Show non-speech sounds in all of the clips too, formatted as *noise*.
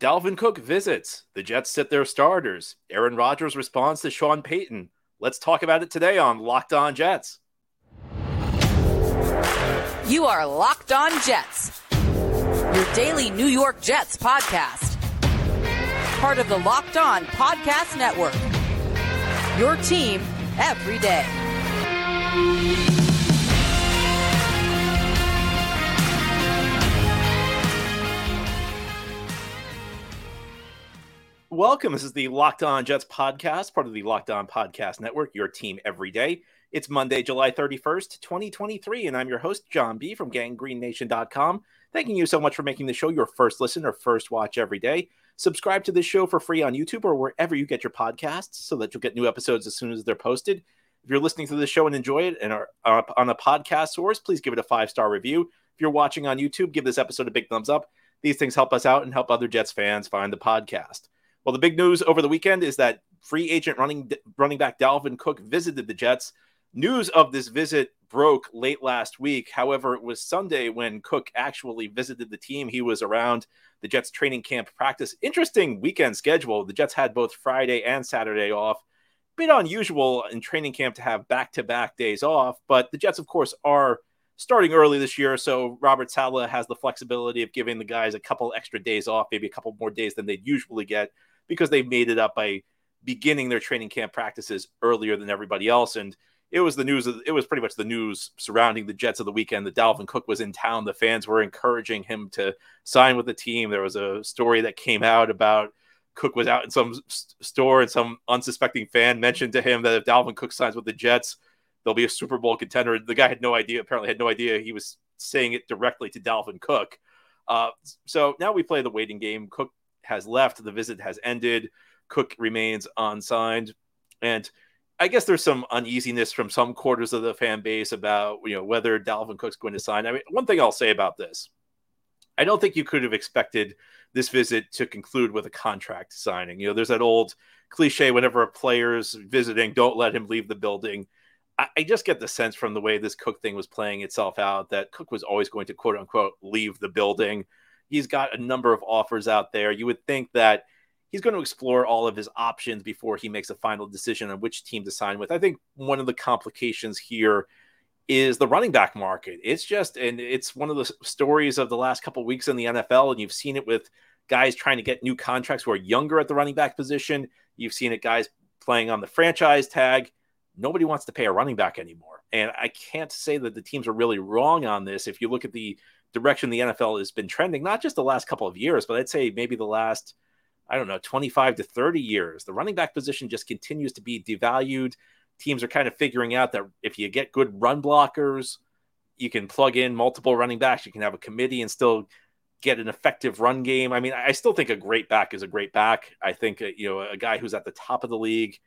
Dalvin Cook visits. The Jets sit their starters. Aaron Rodgers responds to Sean Payton. Let's talk about it today on Locked On Jets. You are Locked On Jets, your daily New York Jets podcast. Part of the Locked On Podcast Network. Your team every day. Welcome. This is the Locked On Jets podcast, part of the Locked On Podcast Network, your team every day. It's Monday, July 31st, 2023, and I'm your host, John B. from gangreennation.com. Thanking you so much for making the show your first listen or first watch every day. Subscribe to this show for free on YouTube or wherever you get your podcasts so that you'll get new episodes as soon as they're posted. If you're listening to the show and enjoy it and are on a podcast source, please give it a five star review. If you're watching on YouTube, give this episode a big thumbs up. These things help us out and help other Jets fans find the podcast. Well, the big news over the weekend is that free agent running running back Dalvin Cook visited the Jets. News of this visit broke late last week. However, it was Sunday when Cook actually visited the team. He was around the Jets training camp practice. Interesting weekend schedule. The Jets had both Friday and Saturday off. Bit unusual in training camp to have back to back days off, but the Jets, of course, are starting early this year. So Robert Saleh has the flexibility of giving the guys a couple extra days off, maybe a couple more days than they'd usually get because they made it up by beginning their training camp practices earlier than everybody else. And it was the news. It was pretty much the news surrounding the Jets of the weekend The Dalvin Cook was in town. The fans were encouraging him to sign with the team. There was a story that came out about Cook was out in some store and some unsuspecting fan mentioned to him that if Dalvin Cook signs with the Jets, they'll be a Super Bowl contender. The guy had no idea, apparently had no idea he was saying it directly to Dalvin Cook. Uh, so now we play the waiting game. Cook has left. The visit has ended. Cook remains unsigned. And I guess there's some uneasiness from some quarters of the fan base about you know whether Dalvin Cook's going to sign. I mean, one thing I'll say about this, I don't think you could have expected this visit to conclude with a contract signing. You know, there's that old cliche: whenever a player's visiting, don't let him leave the building. I, I just get the sense from the way this Cook thing was playing itself out that Cook was always going to quote unquote leave the building. He's got a number of offers out there. You would think that he's going to explore all of his options before he makes a final decision on which team to sign with. I think one of the complications here is the running back market. It's just, and it's one of the stories of the last couple weeks in the NFL, and you've seen it with guys trying to get new contracts who are younger at the running back position. You've seen it guys playing on the franchise tag. Nobody wants to pay a running back anymore. And I can't say that the teams are really wrong on this. If you look at the direction the NFL has been trending, not just the last couple of years, but I'd say maybe the last, I don't know, 25 to 30 years. The running back position just continues to be devalued. Teams are kind of figuring out that if you get good run blockers, you can plug in multiple running backs, you can have a committee and still get an effective run game. I mean, I still think a great back is a great back. I think, uh, you know, a guy who's at the top of the league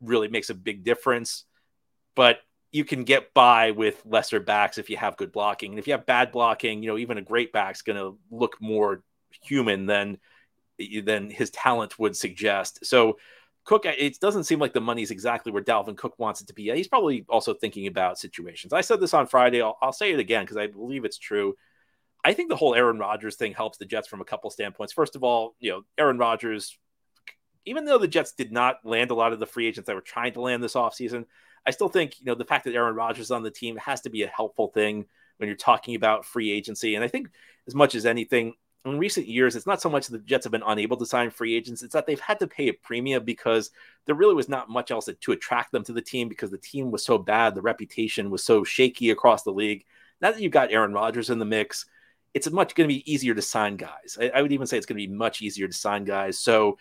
really makes a big difference. But you can get by with lesser backs if you have good blocking. And if you have bad blocking, you know, even a great back's going to look more human than than his talent would suggest. So Cook, it doesn't seem like the money is exactly where Dalvin Cook wants it to be. He's probably also thinking about situations. I said this on Friday. I'll, I'll say it again because I believe it's true. I think the whole Aaron Rodgers thing helps the Jets from a couple standpoints. First of all, you know, Aaron Rodgers, even though the Jets did not land a lot of the free agents that were trying to land this offseason, I still think, you know, the fact that Aaron Rodgers is on the team has to be a helpful thing when you're talking about free agency. And I think as much as anything, in recent years, it's not so much the Jets have been unable to sign free agents, it's that they've had to pay a premium because there really was not much else to attract them to the team because the team was so bad, the reputation was so shaky across the league. Now that you've got Aaron Rodgers in the mix, it's much going to be easier to sign guys. I, I would even say it's going to be much easier to sign guys. So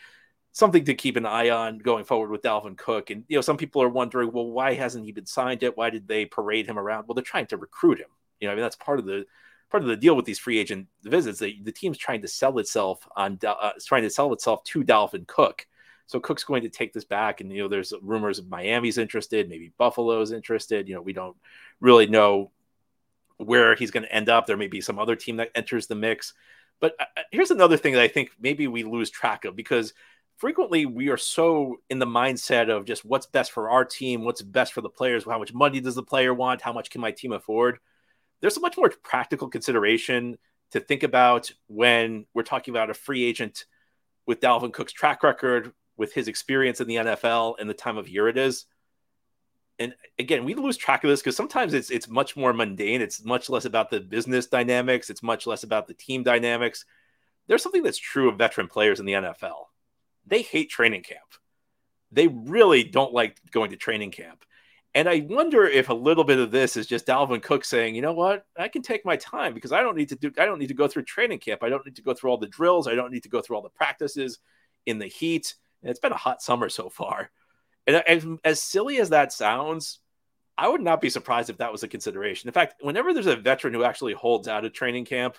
something to keep an eye on going forward with Dalvin Cook. And you know, some people are wondering, well, why hasn't he been signed yet? Why did they parade him around? Well, they're trying to recruit him. You know, I mean, that's part of the part of the deal with these free agent visits. They, the team's trying to sell itself on uh, trying to sell itself to Dalvin Cook. So Cook's going to take this back, and you know, there's rumors of Miami's interested, maybe Buffalo's interested. You know, we don't really know where he's going to end up. There may be some other team that enters the mix. But uh, here's another thing that I think maybe we lose track of because frequently we are so in the mindset of just what's best for our team, what's best for the players, how much money does the player want, how much can my team afford. There's a much more practical consideration to think about when we're talking about a free agent with Dalvin Cook's track record, with his experience in the NFL and the time of year it is. And again, we lose track of this because sometimes it's it's much more mundane. It's much less about the business dynamics. It's much less about the team dynamics. There's something that's true of veteran players in the NFL. They hate training camp. They really don't like going to training camp. And I wonder if a little bit of this is just Dalvin Cook saying, you know what, I can take my time because I don't need to do I don't need to go through training camp. I don't need to go through all the drills. I don't need to go through all the practices in the heat. And it's been a hot summer so far. And as, as silly as that sounds, I would not be surprised if that was a consideration. In fact, whenever there's a veteran who actually holds out at training camp,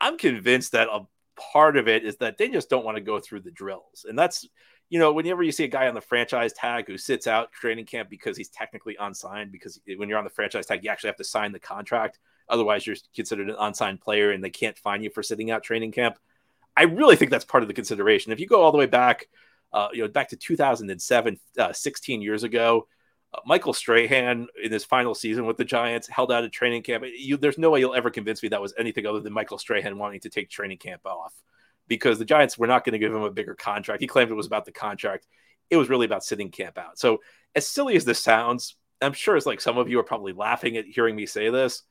I'm convinced that a part of it is that they just don't want to go through the drills. And that's, you know, whenever you see a guy on the franchise tag who sits out training camp because he's technically unsigned, because when you're on the franchise tag, you actually have to sign the contract. Otherwise, you're considered an unsigned player and they can't fine you for sitting out training camp. I really think that's part of the consideration. If you go all the way back uh, you know, back to 2007, uh, 16 years ago. Michael Strahan in his final season with the Giants held out a training camp. You, there's no way you'll ever convince me that was anything other than Michael Strahan wanting to take training camp off because the Giants were not going to give him a bigger contract. He claimed it was about the contract. It was really about sitting camp out. So, as silly as this sounds, I'm sure it's like some of you are probably laughing at hearing me say this.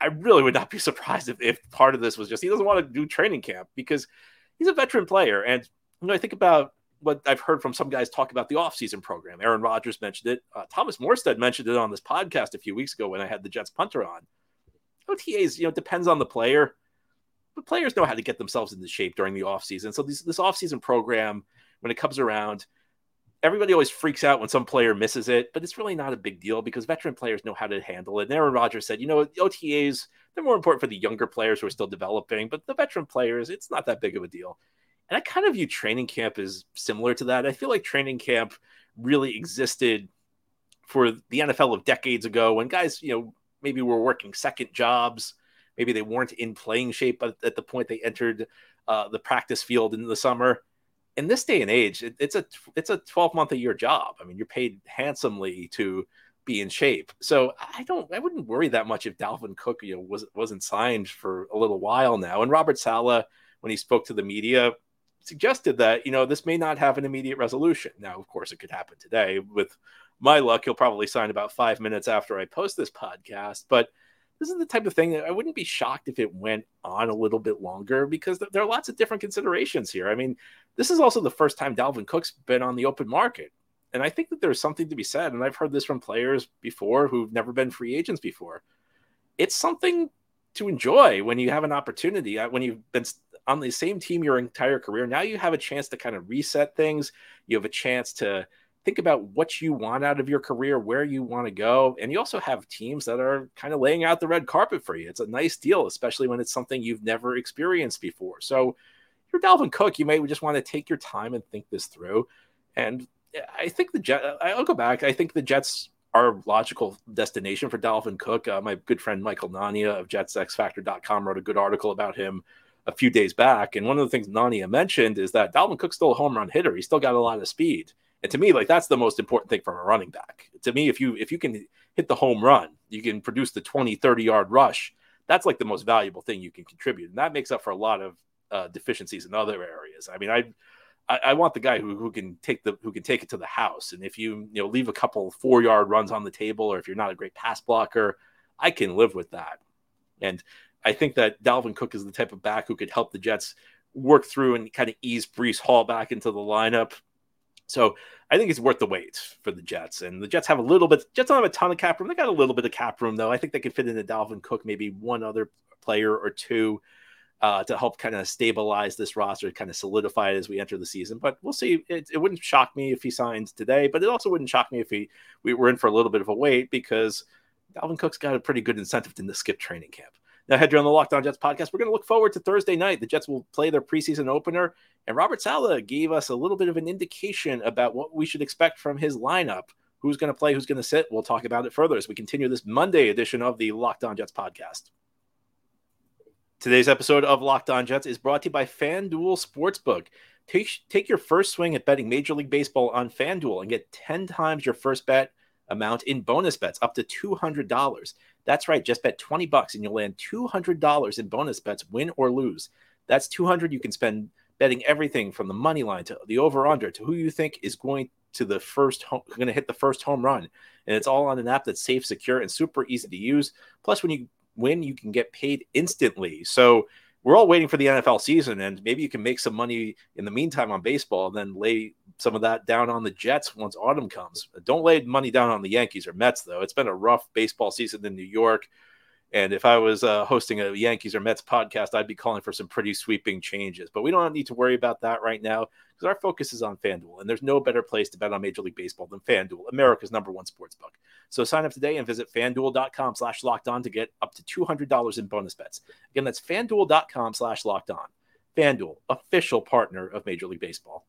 I really would not be surprised if, if part of this was just he doesn't want to do training camp because he's a veteran player. And you know, I think about what I've heard from some guys talk about the offseason program. Aaron Rodgers mentioned it. Uh, Thomas Morstead mentioned it on this podcast a few weeks ago when I had the Jets punter on. OTAs, you know, depends on the player, but players know how to get themselves into shape during the offseason. So this, this offseason program, when it comes around, everybody always freaks out when some player misses it, but it's really not a big deal because veteran players know how to handle it. And Aaron Rodgers said, you know, OTAs, they're more important for the younger players who are still developing, but the veteran players, it's not that big of a deal. And I kind of view training camp as similar to that. I feel like training camp really existed for the NFL of decades ago when guys, you know, maybe were working second jobs. Maybe they weren't in playing shape at, at the point they entered uh, the practice field in the summer. In this day and age, it, it's a it's a 12 month a year job. I mean, you're paid handsomely to be in shape. So I don't I wouldn't worry that much if Dalvin Cook you know was wasn't signed for a little while now. And Robert Saleh, when he spoke to the media, suggested that you know this may not have an immediate resolution. Now, of course, it could happen today. With my luck, he'll probably sign about five minutes after I post this podcast. But this is the type of thing that I wouldn't be shocked if it went on a little bit longer because there are lots of different considerations here. I mean, this is also the first time Dalvin Cook's been on the open market. And I think that there's something to be said. And I've heard this from players before who've never been free agents before. It's something to enjoy when you have an opportunity, uh, when you've been on the same team your entire career. Now you have a chance to kind of reset things. You have a chance to think about what you want out of your career, where you want to go. And you also have teams that are kind of laying out the red carpet for you. It's a nice deal, especially when it's something you've never experienced before. So you're Dalvin Cook, you may just want to take your time and think this through. And I think the Jets, I'll go back. I think the Jets are logical destination for Dalvin Cook. Uh, my good friend Michael Nania of JetsXFactor.com wrote a good article about him a few days back. And one of the things Nania mentioned is that Dalvin Cook's still a home run hitter. He's still got a lot of speed. And to me, like that's the most important thing from a running back. To me, if you if you can hit the home run, you can produce the 20, 30 yard rush. That's like the most valuable thing you can contribute. And that makes up for a lot of uh, deficiencies in other areas. I mean, I, I, I want the guy who, who can take the who can take it to the house. And if you you know leave a couple four yard runs on the table, or if you're not a great pass blocker, I can live with that. And I think that Dalvin Cook is the type of back who could help the Jets work through and kind of ease Breece Hall back into the lineup. So I think it's worth the wait for the Jets. And the Jets have a little bit, Jets don't have a ton of cap room. They got a little bit of cap room, though. I think they could fit in into Dalvin Cook, maybe one other player or two uh, to help kind of stabilize this roster, kind of solidify it as we enter the season. But we'll see. It, it wouldn't shock me if he signs today, but it also wouldn't shock me if he we were in for a little bit of a wait because Dalvin Cook's got a pretty good incentive to skip training camp. Now, head on the Locked On Jets podcast. We're going to look forward to Thursday night. The Jets will play their preseason opener, and Robert Saleh gave us a little bit of an indication about what we should expect from his lineup. Who's going to play? Who's going to sit? We'll talk about it further as we continue this Monday edition of the Locked On Jets podcast. Today's episode of Locked On Jets is brought to you by FanDuel Sportsbook. Take, take your first swing at betting Major League Baseball on FanDuel and get 10 times your first bet amount in bonus bets up to $200. That's right. Just bet 20 bucks and you'll land $200 in bonus bets, win or lose. That's 200 you can spend betting everything from the money line to the over under to who you think is going to the first home, going to hit the first home run. And it's all on an app that's safe, secure, and super easy to use. Plus, when you win, you can get paid instantly. So we're all waiting for the NFL season, and maybe you can make some money in the meantime on baseball, and then lay some of that down on the Jets once autumn comes. Don't lay money down on the Yankees or Mets, though. It's been a rough baseball season in New York. And if I was uh, hosting a Yankees or Mets podcast, I'd be calling for some pretty sweeping changes. But we don't need to worry about that right now because our focus is on FanDuel. And there's no better place to bet on Major League Baseball than FanDuel, America's number one sports book. So sign up today and visit fanduel.com slash locked on to get up to $200 in bonus bets. Again, that's fanduel.com slash locked on. FanDuel, official partner of Major League Baseball.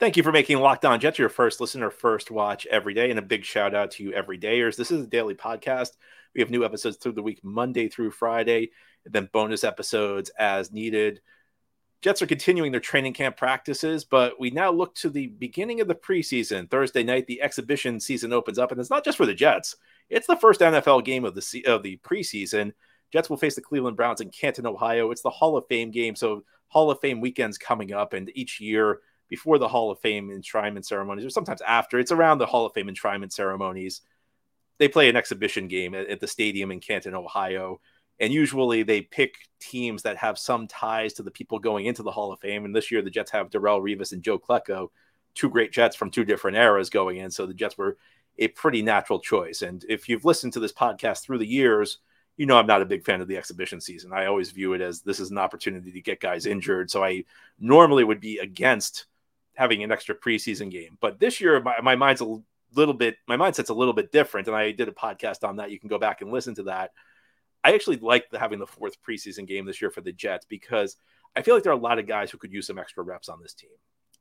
Thank you for making Locked On Jets your first listener, first watch every day. And a big shout out to you, everydayers. This is a daily podcast we have new episodes through the week, Monday through Friday, and then bonus episodes as needed. Jets are continuing their training camp practices, but we now look to the beginning of the preseason. Thursday night, the exhibition season opens up, and it's not just for the Jets. It's the first NFL game of the of the preseason. Jets will face the Cleveland Browns in Canton, Ohio. It's the Hall of Fame game, so Hall of Fame weekend's coming up, and each year before the Hall of Fame enshrinement ceremonies, or sometimes after, it's around the Hall of Fame enshrinement ceremonies they play an exhibition game at, at, the stadium in Canton, Ohio. And usually they pick teams that have some ties to the people going into the Hall of Fame. And this year the Jets have Darrelle Revis and Joe Klecko, two great Jets from two different eras going in. So the Jets were a pretty natural choice. And if you've listened to this podcast through the years, you know I'm not a big fan of the exhibition season. I always view it as this is an opportunity to get guys injured. So I normally would be against having an extra preseason game. But this year, my, my mind's a little bit my mindset's a little bit different and i did a podcast on that. You can go back and listen to that. I actually like having the fourth preseason game this year for the jets because i feel like there are a lot of guys who could use some extra reps on this team.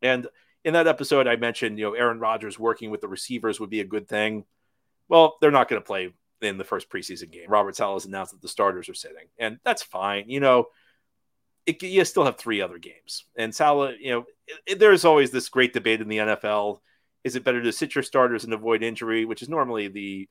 And in that episode i mentioned you know aaron rodgers working with the receivers would be a good thing. Well they're not going to play in the first preseason game. Robert has announced that the starters are sitting and that's fine you know it, you still have three other games and saleh you know it, it, there's always this great debate in the nfl is it better to sit your starters and avoid injury, which is normally the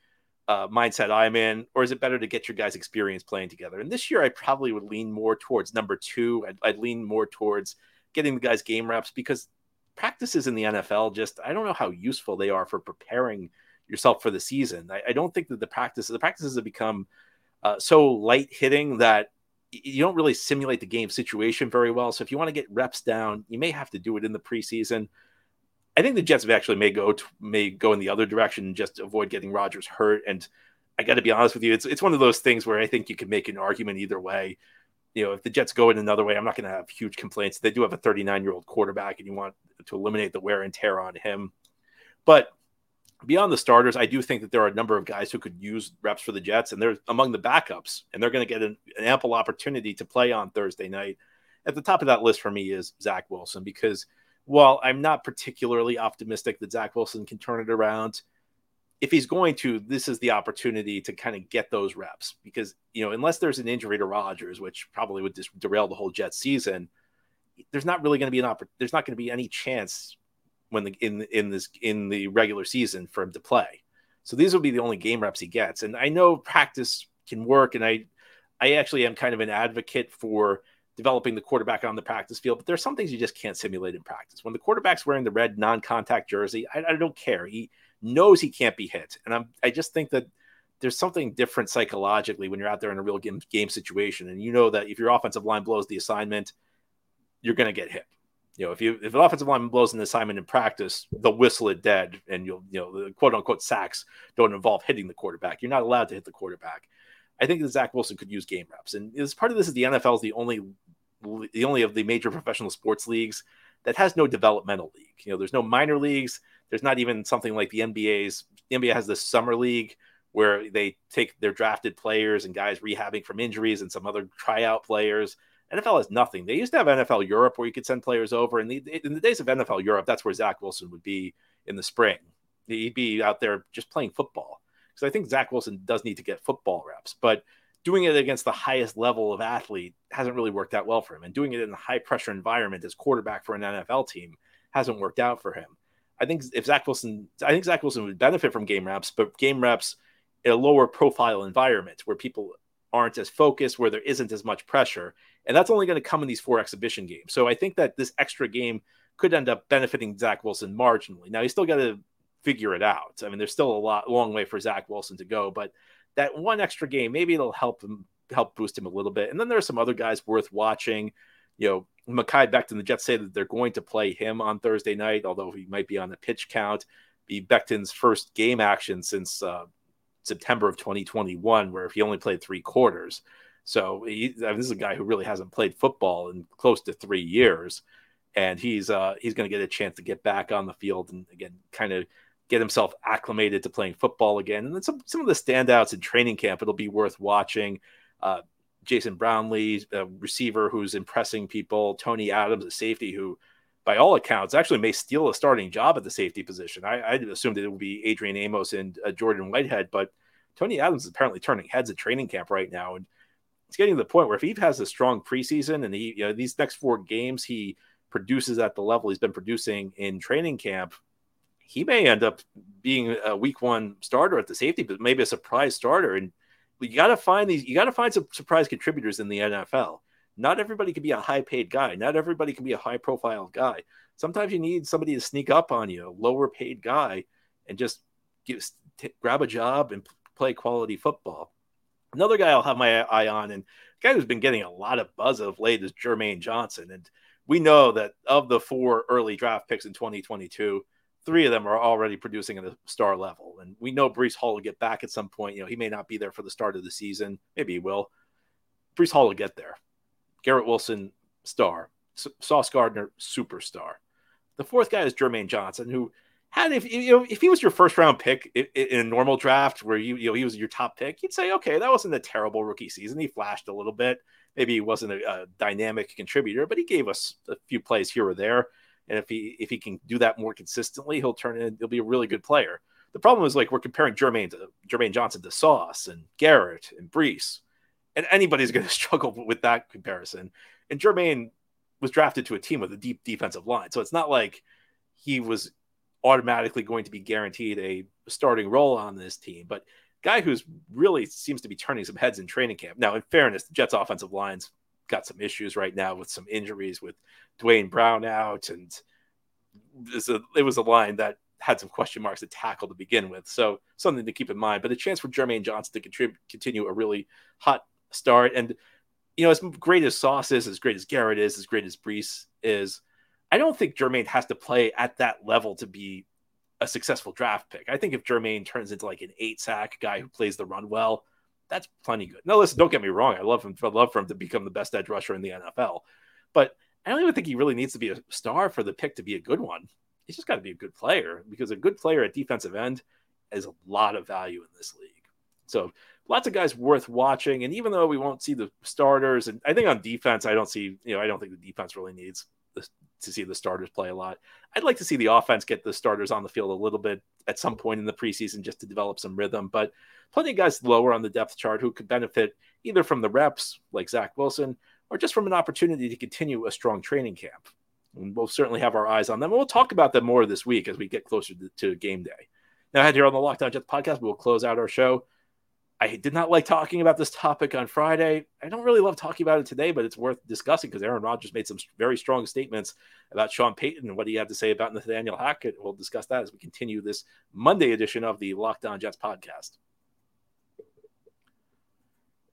uh, mindset I'm in, or is it better to get your guys experience playing together? And this year, I probably would lean more towards number two. I'd, I'd lean more towards getting the guys game reps because practices in the NFL just I don't know how useful they are for preparing yourself for the season. I, I don't think that the practices the practices have become uh, so light hitting that you don't really simulate the game situation very well. So if you want to get reps down, you may have to do it in the preseason. I think the Jets have actually may go to, may go in the other direction and just avoid getting Rodgers hurt. And I got to be honest with you, it's it's one of those things where I think you can make an argument either way. You know, if the Jets go in another way, I'm not going to have huge complaints. They do have a 39 year old quarterback, and you want to eliminate the wear and tear on him. But beyond the starters, I do think that there are a number of guys who could use reps for the Jets, and they're among the backups, and they're going to get an, an ample opportunity to play on Thursday night. At the top of that list for me is Zach Wilson because – while I'm not particularly optimistic that Zach Wilson can turn it around, if he's going to, this is the opportunity to kind of get those reps because, you know, unless there's an injury to Rodgers, which probably would just derail the whole Jets season, there's not really going to be an opportunity, there's not going to be any chance when the in in this in the regular season for him to play. So these will be the only game reps he gets. And I know practice can work and I I actually am kind of an advocate for developing the quarterback on the practice field. But there's some things you just can't simulate in practice. When the quarterback's wearing the red non-contact jersey, I, I don't care. He knows he can't be hit, and I'm I just think that there's something different psychologically when you're out there in a real game, game situation, and you know that if your offensive line blows the assignment, you're going to get hit. You know, if you if an offensive lineman blows an assignment in practice, they'll whistle it dead, and you'll you know the quote unquote sacks don't involve hitting the quarterback. You're not allowed to hit the quarterback. I think that Zach Wilson could use game reps, and as part of this is the NFL is the only the only of the major professional sports leagues that has no developmental league. You know, there's no minor leagues. There's not even something like the NBA's. The NBA has this summer league where they take their drafted players and guys rehabbing from injuries and some other tryout players. NFL has nothing. They used to have NFL Europe where you could send players over. And in the days of NFL Europe, that's where Zach Wilson would be in the spring. He'd be out there just playing football. Because I think Zach Wilson does need to get football reps. But doing it against the highest level of athlete hasn't really worked out well for him. And doing it in a high pressure environment as quarterback for an NFL team hasn't worked out for him. I think if Zach Wilson, I think Zach Wilson would benefit from game reps, but game reps in a lower profile environment where people aren't as focused, where there isn't as much pressure. And that's only going to come in these four exhibition games. So I think that this extra game could end up benefiting Zach Wilson marginally. Now, he's still got to figure it out. I mean, there's still a lot long way for Zach Wilson to go, but that one extra game, maybe it'll help him help boost him a little bit. And then there are some other guys worth watching. You know, Mekhi Becton, the Jets say that they're going to play him on Thursday night, although he might be on the pitch count. Be Becton's first game action since uh, September of 2021, where if he only played three quarters. So he, I mean, this is a guy who really hasn't played football in close to three years, and he's uh, he's going to get a chance to get back on the field and again, kind of get himself acclimated to playing football again. And then some some of the standouts in training camp, it'll be worth watching. Uh, Jason Brownlee, a receiver who's impressing people. Tony Adams, a safety who, by all accounts, actually may steal a starting job at the safety position. I, I assumed it would be Adrian Amos and uh, Jordan Whitehead, but Tony Adams is apparently turning heads at training camp right now, and it's getting to the point where if he has a strong preseason and he, you know, these next four games he produces at the level he's been producing in training camp, he may end up being a week one starter at the safety, but maybe a surprise starter. And you got to find these. You got to find some surprise contributors in the NFL. Not everybody can be a high paid guy. Not everybody can be a high profile guy. Sometimes you need somebody to sneak up on you, a lower paid guy, and just give, t- grab a job and play quality football. Another guy I'll have my eye on, and guy who's been getting a lot of buzz of late is Jermaine Johnson. And we know that of the four early draft picks in 2022, three of them are already producing at a star level. And we know Breece Hall will get back at some point. You know, he may not be there for the start of the season. Maybe he will. Breece Hall will get there. Garrett Wilson, star. Sauce Gardner, superstar. The fourth guy is Jermaine Johnson, who had if you know if he was your first round pick in, a normal draft where you you know he was your top pick, you'd say okay that wasn't a terrible rookie season. He flashed a little bit. Maybe he wasn't a, a dynamic contributor, but he gave us a few plays here or there. And if he if he can do that more consistently, he'll turn in. He'll be a really good player. The problem is like we're comparing Jermaine to Jermaine Johnson to Sauce and Garrett and Breece, and anybody's going *laughs* to struggle with that comparison. And Jermaine was drafted to a team with a deep defensive line, so it's not like he was automatically going to be guaranteed a starting role on this team. But guy who's really seems to be turning some heads in training camp. Now, in fairness, the Jets' offensive lines got some issues right now with some injuries with Duane Brown out, and it was a, it was a line that had some question marks to tackle to begin with. So something to keep in mind. But a chance for Jermaine Johnson to continue a really hot start. And you know, as great as Sauce is, as great as Garrett is, as great as Breece is, I don't think Jermaine has to play at that level to be a successful draft pick. I think if Jermaine turns into like an eight sack guy who plays the run well, that's plenty good. Now, listen, don't get me wrong. I love him. I love for him to become the best edge rusher in the NFL. But I don't even think he really needs to be a star for the pick to be a good one. He's just got to be a good player because a good player at defensive end is a lot of value in this league. So lots of guys worth watching. And even though we won't see the starters, and I think on defense, I don't see, you know, I don't think the defense really needs to see the starters play a lot. I'd like to see the offense get the starters on the field a little bit at some point in the preseason just to develop some rhythm. But plenty of guys lower on the depth chart who could benefit either from the reps, like Zach Wilson, or just from an opportunity to continue a strong training camp. And we'll certainly have our eyes on them. And we'll talk about them more this week as we get closer to, to game day. Now, here on the Locked On Jets podcast, we will close out our show I did not like talking about this topic on Friday. I don't really love talking about it today, but it's worth discussing because Aaron Rodgers made some very strong statements about Sean Payton and what he had to say about Nathaniel Hackett. We'll discuss that as we continue this Monday edition of the Locked On Jets podcast.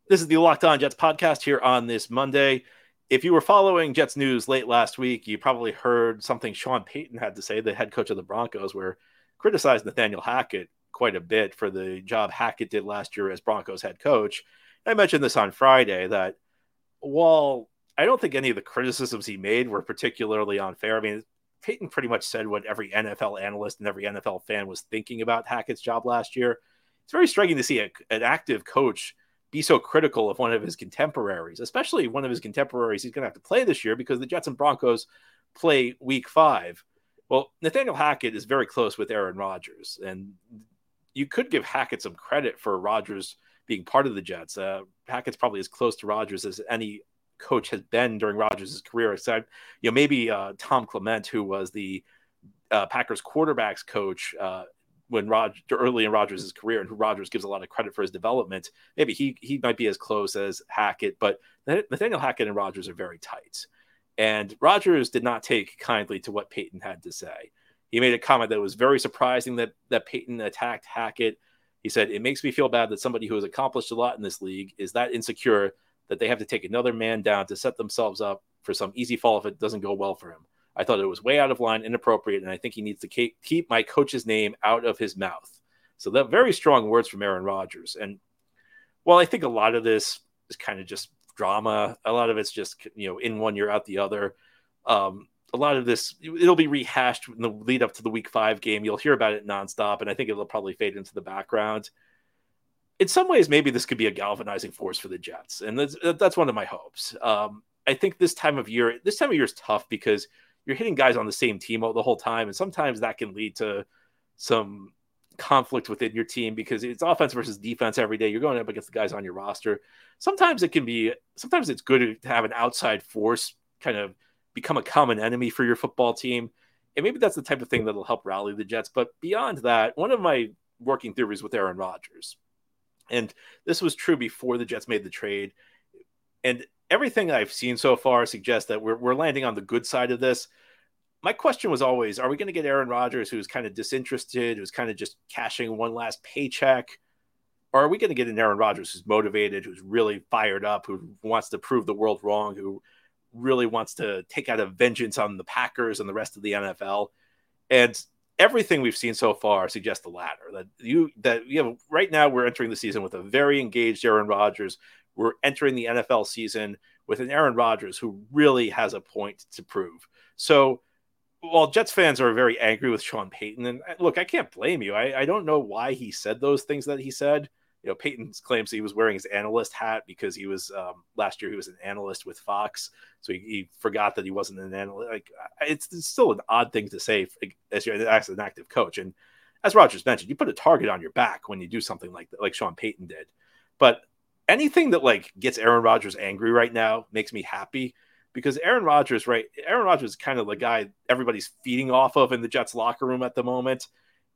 This is the Locked On Jets podcast here on this Monday. If you were following Jets news late last week, you probably heard something Sean Payton had to say, the head coach of the Broncos, where criticized Nathaniel Hackett quite a bit for the job Hackett did last year as Broncos head coach. I mentioned this on Friday that while I don't think any of the criticisms he made were particularly unfair, I mean, Payton pretty much said what every NFL analyst and every NFL fan was thinking about Hackett's job last year. It's very striking to see a, an active coach be so critical of one of his contemporaries, especially one of his contemporaries he's going to have to play this year because the Jets and Broncos play week five. Well, Nathaniel Hackett is very close with Aaron Rodgers, and you could give Hackett some credit for Rodgers being part of the Jets. Uh, Hackett's probably as close to Rodgers as any coach has been during Rodgers' career, except you know maybe uh, Tom Clement, who was the uh, Packers quarterbacks coach uh, when Roger early in Rodgers' career, and who Rodgers gives a lot of credit for his development. Maybe he he might be as close as Hackett, but Nathaniel Hackett and Rodgers are very tight. And Rodgers did not take kindly to what Payton had to say. He made a comment that was very surprising that that Payton attacked Hackett. He said, "It makes me feel bad that somebody who has accomplished a lot in this league is that insecure that they have to take another man down to set themselves up for some easy fall if it doesn't go well for him. I thought it was way out of line, inappropriate, and I think he needs to keep my coach's name out of his mouth. So that very strong words from Aaron Rodgers. And while I think a lot of this is kind of just drama, a lot of it's just you know in one year out the other. Um, a lot of this it'll be rehashed in the lead up to the week five game. You'll hear about it nonstop, and I think it'll probably fade into the background. In some ways, maybe this could be a galvanizing force for the Jets, and that's, that's one of my hopes. Um, I think this time of year, this time of year is tough because you're hitting guys on the same team the whole time, and sometimes that can lead to some conflict within your team because it's offense versus defense every day. You're going up against the guys on your roster. Sometimes it can be, sometimes it's good to have an outside force kind of become a common enemy for your football team. And maybe that's the type of thing that'll help rally the Jets. But beyond that, one of my working theories with Aaron Rodgers, and this was true before the Jets made the trade, and everything I've seen so far suggests that we're, we're landing on the good side of this. My question was always are we going to get Aaron Rodgers, who's kind of disinterested, who's kind of just cashing one last paycheck? Or are we going to get an Aaron Rodgers who's motivated, who's really fired up, who wants to prove the world wrong, who really wants to take out a vengeance on the Packers and the rest of the NFL? And everything we've seen so far suggests the latter. That you that you have right now we're entering the season with a very engaged Aaron Rodgers we're entering the NFL season with an Aaron Rodgers who really has a point to prove. So while Jets fans are very angry with Sean Payton, and uh, look, I can't blame you. I, I don't know why he said those things that he said. You know, Payton claims he was wearing his analyst hat because he was um, last year he was an analyst with Fox, so he, he forgot that he wasn't an analyst. Like it's, it's, still an odd thing to say as you're as an active coach. And as Rodgers mentioned, you put a target on your back when you do something like that, like Sean Payton did. But anything that like gets Aaron Rodgers angry right now makes me happy because Aaron Rodgers, right? Aaron Rodgers is kind of the guy everybody's feeding off of in the Jets locker room at the moment.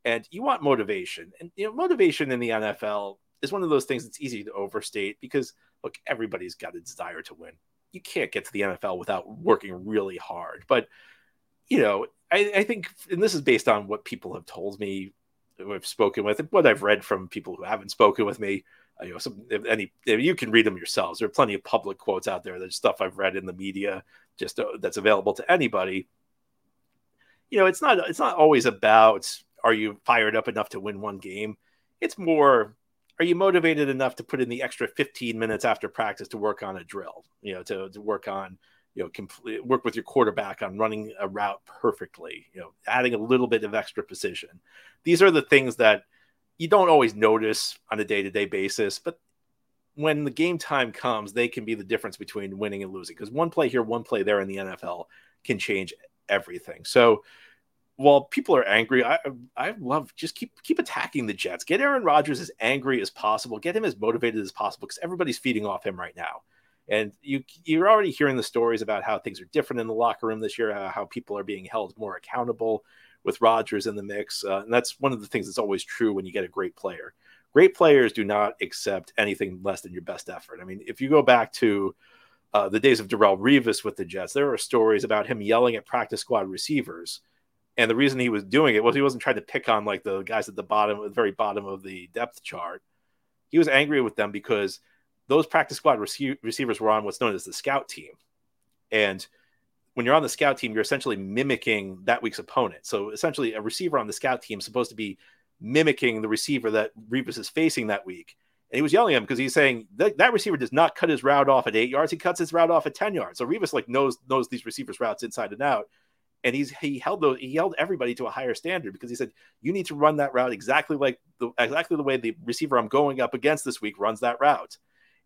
And you want motivation. And you know, motivation in the NFL is one of those things that's easy to overstate because look, everybody's got a desire to win. You can't get to the NFL without working really hard. But you know, I, I think and this is based on what people have told me who I've spoken with, and what I've read from people who haven't spoken with me you know, some if any if you can read them yourselves. There are plenty of public quotes out there. There's stuff I've read in the media, just uh, that's available to anybody. You know, it's not it's not always about are you fired up enough to win one game. It's more are you motivated enough to put in the extra 15 minutes after practice to work on a drill? You know, to to work on you know complete work with your quarterback on running a route perfectly. You know, adding a little bit of extra precision. These are the things that you don't always notice on a day-to-day basis, but when the game time comes, they can be the difference between winning and losing. Because one play here, one play there in the NFL can change everything. So while people are angry, I I love just keep keep attacking the Jets. Get Aaron Rodgers as angry as possible. Get him as motivated as possible because everybody's feeding off him right now. And you you're already hearing the stories about how things are different in the locker room this year, how, how people are being held more accountable with Rodgers in the mix. Uh, and that's one of the things that's always true when you get a great player. Great players do not accept anything less than your best effort. I mean, if you go back to uh, the days of Darrelle Revis with the Jets, there are stories about him yelling at practice squad receivers. And the reason he was doing it was he wasn't trying to pick on like the guys at the bottom, the very bottom of the depth chart. He was angry with them because those practice squad rece- receivers were on what's known as the scout team. And when you're on the scout team, you're essentially mimicking that week's opponent. So essentially, a receiver on the scout team is supposed to be mimicking the receiver that Revis is facing that week. And he was yelling at him because he's saying that, that receiver does not cut his route off at eight yards; he cuts his route off at ten yards. So Revis like knows knows these receivers' routes inside and out, and he's he held those he held everybody to a higher standard because he said you need to run that route exactly like the exactly the way the receiver I'm going up against this week runs that route.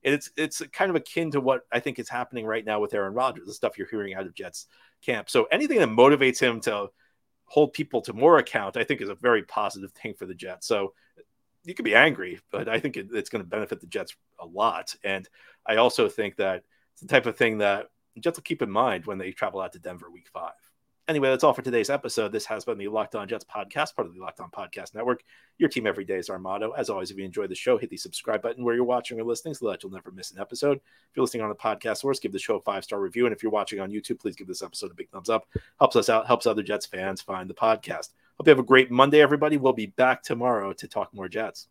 And it's it's kind of akin to what I think is happening right now with Aaron Rodgers, the stuff you're hearing out of Jets camp. So anything that motivates him to hold people to more account, I think is a very positive thing for the Jets. So you could be angry, but I think it, it's going to benefit the Jets a lot. And I also think that it's the type of thing that Jets will keep in mind when they travel out to Denver week five. Anyway, that's all for today's episode. This has been the Locked On Jets podcast, part of the Locked On Podcast Network. Your team every day is our motto. As always, if you enjoy the show, hit the subscribe button where you're watching or listening so that you'll never miss an episode. If you're listening on the podcast source, give the show a five star review. And if you're watching on YouTube, please give this episode a big thumbs up. Helps us out, helps other Jets fans find the podcast. Hope you have a great Monday, everybody. We'll be back tomorrow to talk more Jets.